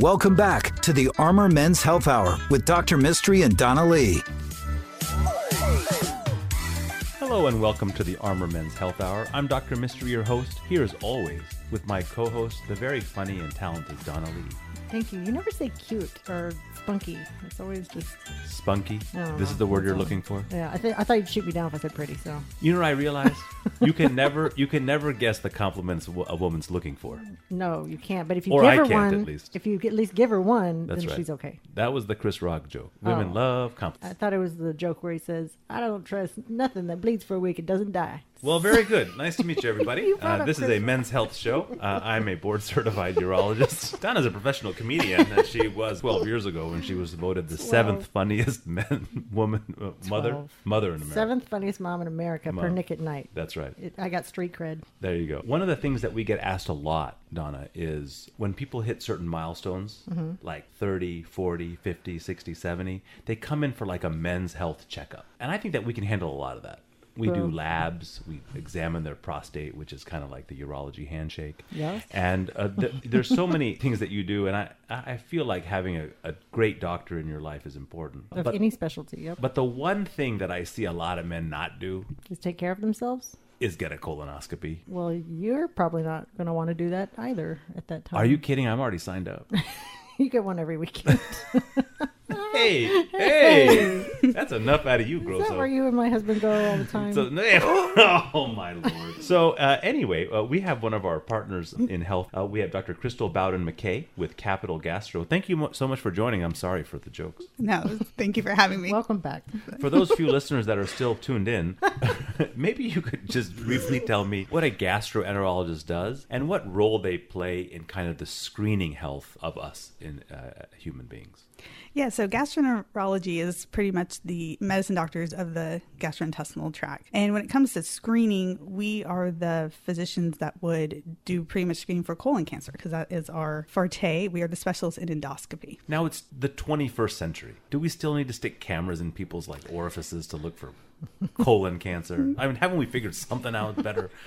Welcome back to the Armor Men's Health Hour with Dr. Mistry and Donna Lee. Hello and welcome to the Armor Men's Health Hour. I'm Dr. Mistry, your host, here as always with my co host, the very funny and talented Donna Lee. Thank you. You never say cute or spunky. It's always just spunky. No, this is the word you're all. looking for. Yeah, I, th- I thought you'd shoot me down if I said pretty. So You know what I realized? you can never you can never guess the compliments a woman's looking for. no, you can't. But if you Or give I her can't, one, at least. if you at least give her one, That's then right. she's okay. That was the Chris Rock joke. Women Oh. love compliments. I thought it was the joke where he says, "I don't trust nothing that bleeds for a week and doesn't die." Well, very good. Nice to meet you, everybody. You Uh, this is a men's health show. Uh, I'm a board certified urologist. Donna's a professional comedian, and she was 12 years ago when she was voted the seventh funniest men, woman, uh, mother, mother in America. Seventh funniest mom in America per Nick at Night. That's right. It, I got street cred. There you go. One of the things that we get asked a lot, Donna, is when people hit certain milestones, like 30, 40, 50, 60, 70, they come in for like a men's health checkup. And I think that we can handle a lot of that. We do labs, we examine their prostate, which is kind of like the urology handshake. Yes. And uh, th- there's so many things that you do, and I, I I feel like having a, a great doctor in your life is important. Of But, any specialty, yep. but the one thing that I see a lot of men not do is take care of themselves. is get a colonoscopy. Well, you're probably not going to want to do that either at that time. Are you kidding? I'm already signed up. You get one every weekend. Hey, hey, that's enough out of you, Is that where you and my husband go all the time? So, oh my lord. So uh, anyway, uh, we have one of our partners in health. Uh, we have Dr. Crystal Bowden McKay with Capitol Gastro. Thank you mo- so much for joining. I'm sorry for the jokes. No, thank you for having me. Welcome back. For those few listeners that are still tuned in, maybe you could just briefly tell me what a gastroenterologist does and what role they play in kind of the screening health of us in uh, human beings. Yeah, so gastroenterology is pretty much the medicine doctors of the gastrointestinal tract. And when it comes to screening, we are the physicians that would do pretty much screening for colon cancer because that is our forte. We are the specialists in endoscopy. Now it's the 21st century. Do we still need to stick cameras in people's like orifices to look for colon cancer? I mean, haven't we figured something out better?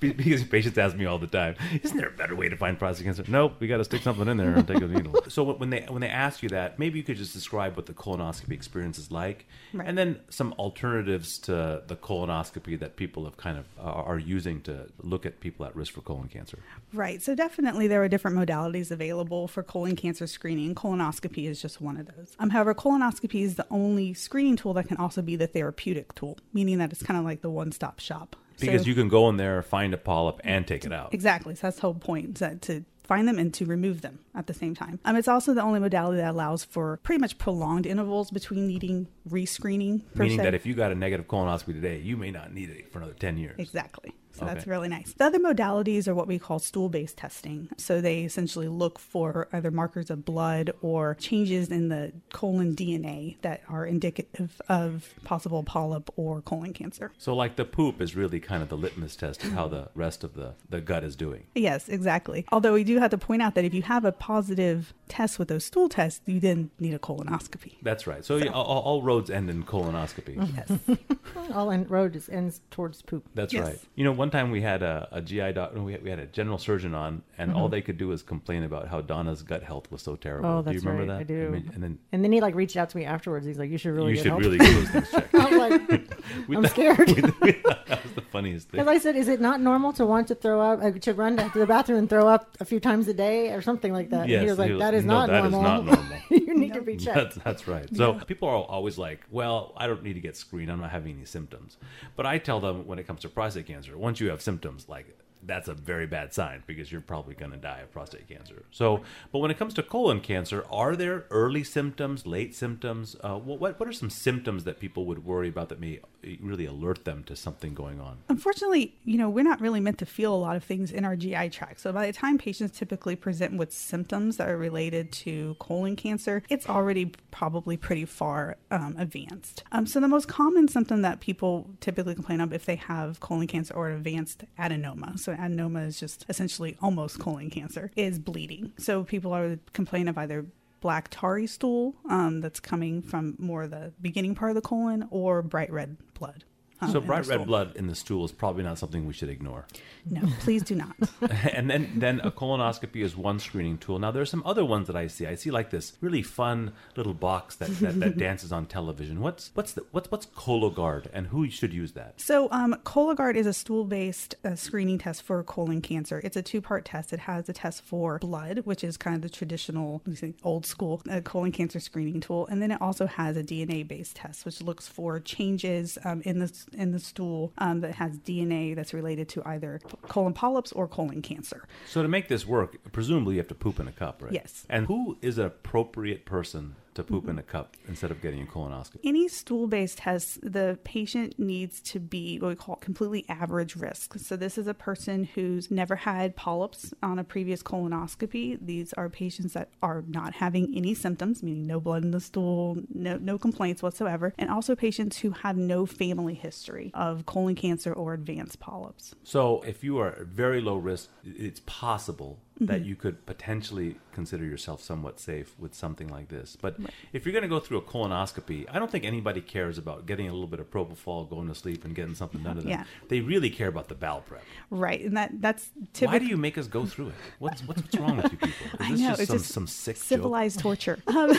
Because patients ask me all the time, "Isn't there a better way to find prostate cancer?" Nope, we got to stick something in there and take a needle. so when they when they ask you that, maybe you could just describe what the colonoscopy experience is like, Right. and then some alternatives to the colonoscopy that people have kind of uh, are using to look at people at risk for colon cancer. Right. So definitely there are different modalities available for colon cancer screening. Colonoscopy is just one of those. Um, however, colonoscopy is the only screening tool that can also be the therapeutic tool, meaning that it's kind of like the one-stop shop. Because So- you can go in there, find a polyp, and take it out. Exactly. So that's the whole point, that to find them and to remove them at the same time. Um, it's also the only modality that allows for pretty much prolonged intervals between needing rescreening. Meaning se. that if you got a negative colonoscopy today, you may not need it for another 10 years. Exactly. So that's really nice. The other modalities are what we call stool based testing. So they essentially look for either markers of blood or changes in the colon DNA that are indicative of possible polyp or colon cancer. So, like the poop is really kind of the litmus test of how the rest of the, the gut is doing. Yes, exactly. Although we do have to point out that if you have a positive test with those stool tests, you then need a colonoscopy. That's right. So, yeah, all, all roads end in colonoscopy. Yes. All in road just ends towards poop. That's Yes. right. You know, one time we had a, a GI doctor, we had, we had a general surgeon on, and all mm-hmm. they could do was complain about how Donna's gut health was so terrible. Oh, do you remember right. that? I do. mean, and then And then he like reached out to me afterwards. He's like, "You should really you should help." really get those things checked. I was like, I'm thought- scared. we- we thought that was the funniest thing. Because I said, "Is it not normal to want to throw up, uh, to run to the bathroom and throw up a few times a day, or something like that?" Yes, and he was like, was- "That is no, not that is normal. not normal." you need to be checked." That's, that's right. So people are always like, well, I don't need to get screened. I'm not having any symptoms. But I tell them when it comes to prostate cancer, once you have symptoms, like that's a very bad sign because you're probably going to die of prostate cancer. So, but when it comes to colon cancer, are there early symptoms, late symptoms? Uh, what, what are some symptoms that people would worry about that may really alert them to something going on? Unfortunately, you know, we're not really meant to feel a lot of things in our GI tract. So by the time patients typically present with symptoms that are related to colon cancer, it's already probably pretty far um, advanced. Um, so the most common symptom that people typically complain of if they have colon cancer or advanced adenoma, so adenoma is just essentially almost colon cancer, is bleeding. So people are complaining of either black tarry stool um, that's coming from more the beginning part of the colon or bright red blood. Um, So bright red blood in the stool is probably not something we should ignore. No, please do not. and then then a colonoscopy is one screening tool. Now there are some other ones that I see. I see like this really fun little box that, that, that dances on television. What's what's the what's what's Cologuard and who should use that? So, um, Cologuard is a stool-based uh, screening test for colon cancer. It's a two-part test. It has a test for blood, which is kind of the traditional, let me say, old school uh, colon cancer screening tool, and then it also has a DNA-based test, which looks for changes um, in the in the stool um, that has DNA that's related to either colon polyps or colon cancer. So to make this work, presumably you have to poop in a cup, right? Yes. And who is an appropriate person to poop in a cup instead of getting a colonoscopy? Any stool based test, the patient needs to be what we call completely average risk. So, this is a person who's never had polyps on a previous colonoscopy. These are patients that are not having any symptoms, meaning no blood in the stool, no, no complaints whatsoever, and also patients who have no family history of colon cancer or advanced polyps. So if you are very low risk, it's possible that you could potentially consider yourself somewhat safe with something like this. But if you're going to go through a colonoscopy, I don't think anybody cares about getting a little bit of propofol, going to sleep, and getting something done to them. Yeah. They really care about the bowel prep. Right. And that that's Why typically. do you make us go through it? What's what's, what's wrong with you people? Is I know just it's some, just some sick joke? civilized torture. Um,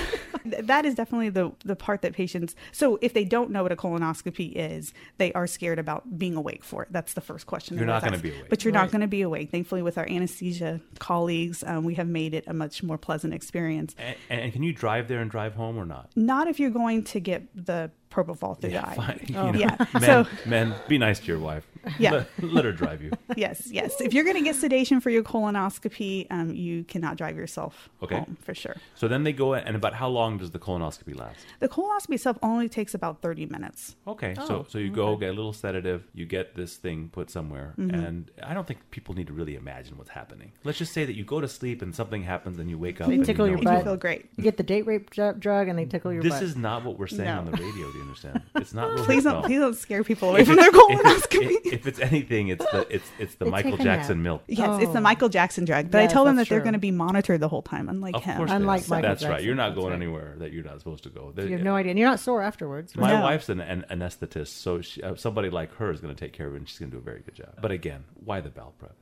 that is definitely the the part that patients. So if they don't know what a colonoscopy is, they are scared about being awake for it. That's the first question. You're they're not gonna be awake. but you're Right. not going to be awake. Thankfully, with our anesthesia colleagues, um, we have made it a much more pleasant experience. And, and can you drive there and drive home or not? Not if you're going to get the propofol through the eye. fine. You Oh. know, Yeah. Men, So- men, be nice to your wife. Yeah. Let, let her drive you. Yes, yes. If you're going to get sedation for your colonoscopy, um, you cannot drive yourself Okay. home for sure. So then they go, and about how long does the colonoscopy last? The colonoscopy itself only takes about 30 minutes. Okay, Oh, so so you go get a little sedative, you get this thing put somewhere, Mm-hmm. and I don't think people need to really imagine what's happening. Let's just say that you go to sleep and something happens, and you wake up. They and tickle you your know And you butt. feel great. You get the date rape drug and they tickle your This butt. is not what we're saying No. on the radio. Do you understand? It's not. Really Please don't, please don't scare people away If from their it's- if it's- colonoscopy. If it's anything, it's the it's it's the They Michael Jackson milk. Yes, it's the Oh. Michael Jackson drug. But I Yes, tell them that that's they're going to be monitored the whole time, unlike Of him. course, Unlike are. Michael that's right. You're not that's going right. anywhere that you're not supposed to go. you have no idea. And you're not sore afterwards. My No. wife's an, an anesthetist, so she, uh, somebody like her is going to take care of it, and she's going to do a very good job. But again, why the bowel prep?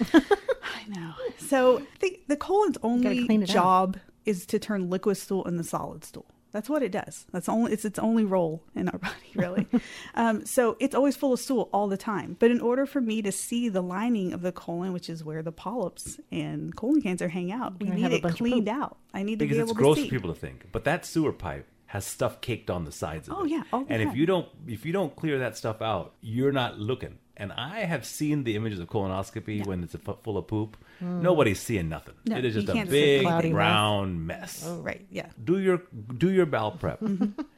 I know. So the, the colon's only clean it out. job is to turn liquid stool into solid stool. That's what it does. That's only it's its only role in our body, really. um, so it's always full of stool all the time. But in order for me to see the lining of the colon, which is where the polyps and colon cancer hang out, we need have a it cleaned out. I need to be able to see. because it's gross for people to think. But that sewer pipe has stuff caked on the sides of Oh, it. yeah, all the and if you don't if you don't clear that stuff out, you're not looking. And I have seen the images of colonoscopy when it's full of poop. Nobody's seeing nothing. No, it is just a big Cloudy mess. brown mess. Right? Yeah. Do your do your bowel prep.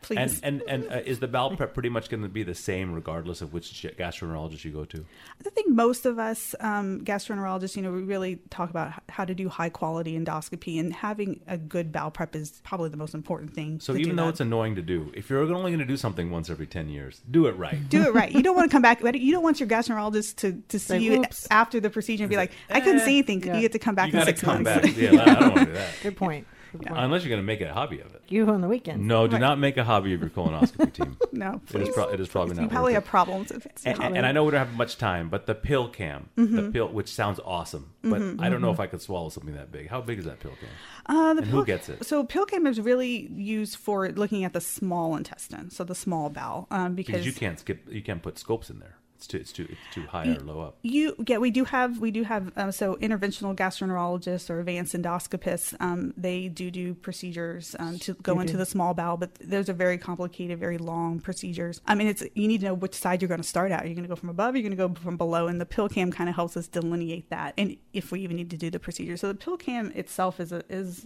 Please. And and, and uh, is the bowel prep pretty much going to be the same regardless of which gastroenterologist you go to? I think most of us um, gastroenterologists, you know, we really talk about how to do high quality endoscopy, and having a good bowel prep is probably the most important thing. So to even do though that. it's annoying to do, if you're only going to do something once every ten years, do it right. do it right. You don't want to come back. You don't want your gastroenterologist to, to see Say, you "Whoops." after the procedure and be like, "I couldn't Eh, see anything." yeah. You get to come back you in got to six come months. back. Yeah, I don't want to do that. Good point. Point. Unless you're going to make it a hobby of it. You on the weekend. No, do Right. not make a hobby of your colonoscopy team. no, please. is, pro- it is probably not. probably have problems if it's And, and, and I know we don't have much time, but the pill cam, Mm-hmm. the pill, which sounds awesome, but I don't know if I could swallow something that big. How big is that pill cam? Uh, the and who pill- gets it? So pill cam is really used for looking at the small intestine, so the small bowel, um, because, Because you can't skip, you can't put scopes in there. It's too, it's too, it's too high or low up. You yeah, we do have we do have um, so interventional gastroenterologists or advanced endoscopists. Um, they do do procedures um, to go They into the small bowel, but those are very complicated, very long procedures. I mean, it's you need to know which side you're going to start at. Are you going to go from above? Or you're going to go from below, and the pill cam kind of helps us delineate that, and if we even need to do the procedure. So the pill cam itself is a is.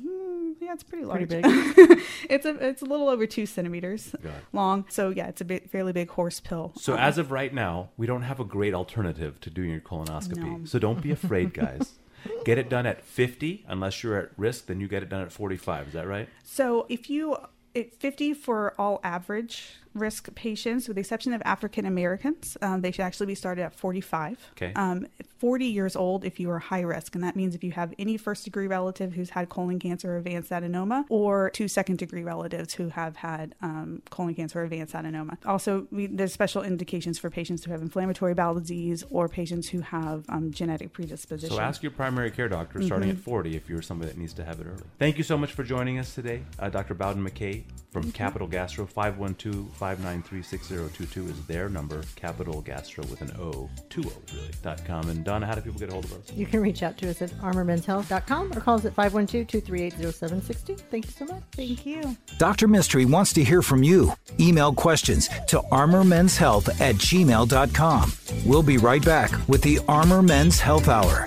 Yeah, it's pretty large. Pretty big. it's a it's a little over two centimeters long. So yeah, it's a bit, fairly big horse pill. So Um, as of right now, we don't have a great alternative to doing your colonoscopy. No. So don't be afraid, guys. get it done at 50. Unless you're at risk, then you get it done at 45. Is that right? So if you it 50 for all average risk patients, with the exception of African Americans, um, they should actually be started at 45. Okay. Um, 40 years old if you are high risk, and that means if you have any first degree relative who's had colon cancer or advanced adenoma, or two second degree relatives who have had um, colon cancer or advanced adenoma. Also, we, there's special indications for patients who have inflammatory bowel disease or patients who have um, genetic predisposition. So ask your primary care doctor starting at 40 if you're somebody that needs to have it early. Thank you so much for joining us today. Uh, Dr. Bowden McKay from Capitol Gastro, 512-593-6022 is their number. Capitol Gastro with an O, two O's really, dot com. And Donna, how do people get a hold of us? You can reach out to us at armormenshealth.com or call us at 512-238-0760. Thank you so much. Thank you. Dr. Mistry wants to hear from you. Email questions to armormenshealth at gmail.com. We'll be right back with the Armor Men's Health Hour.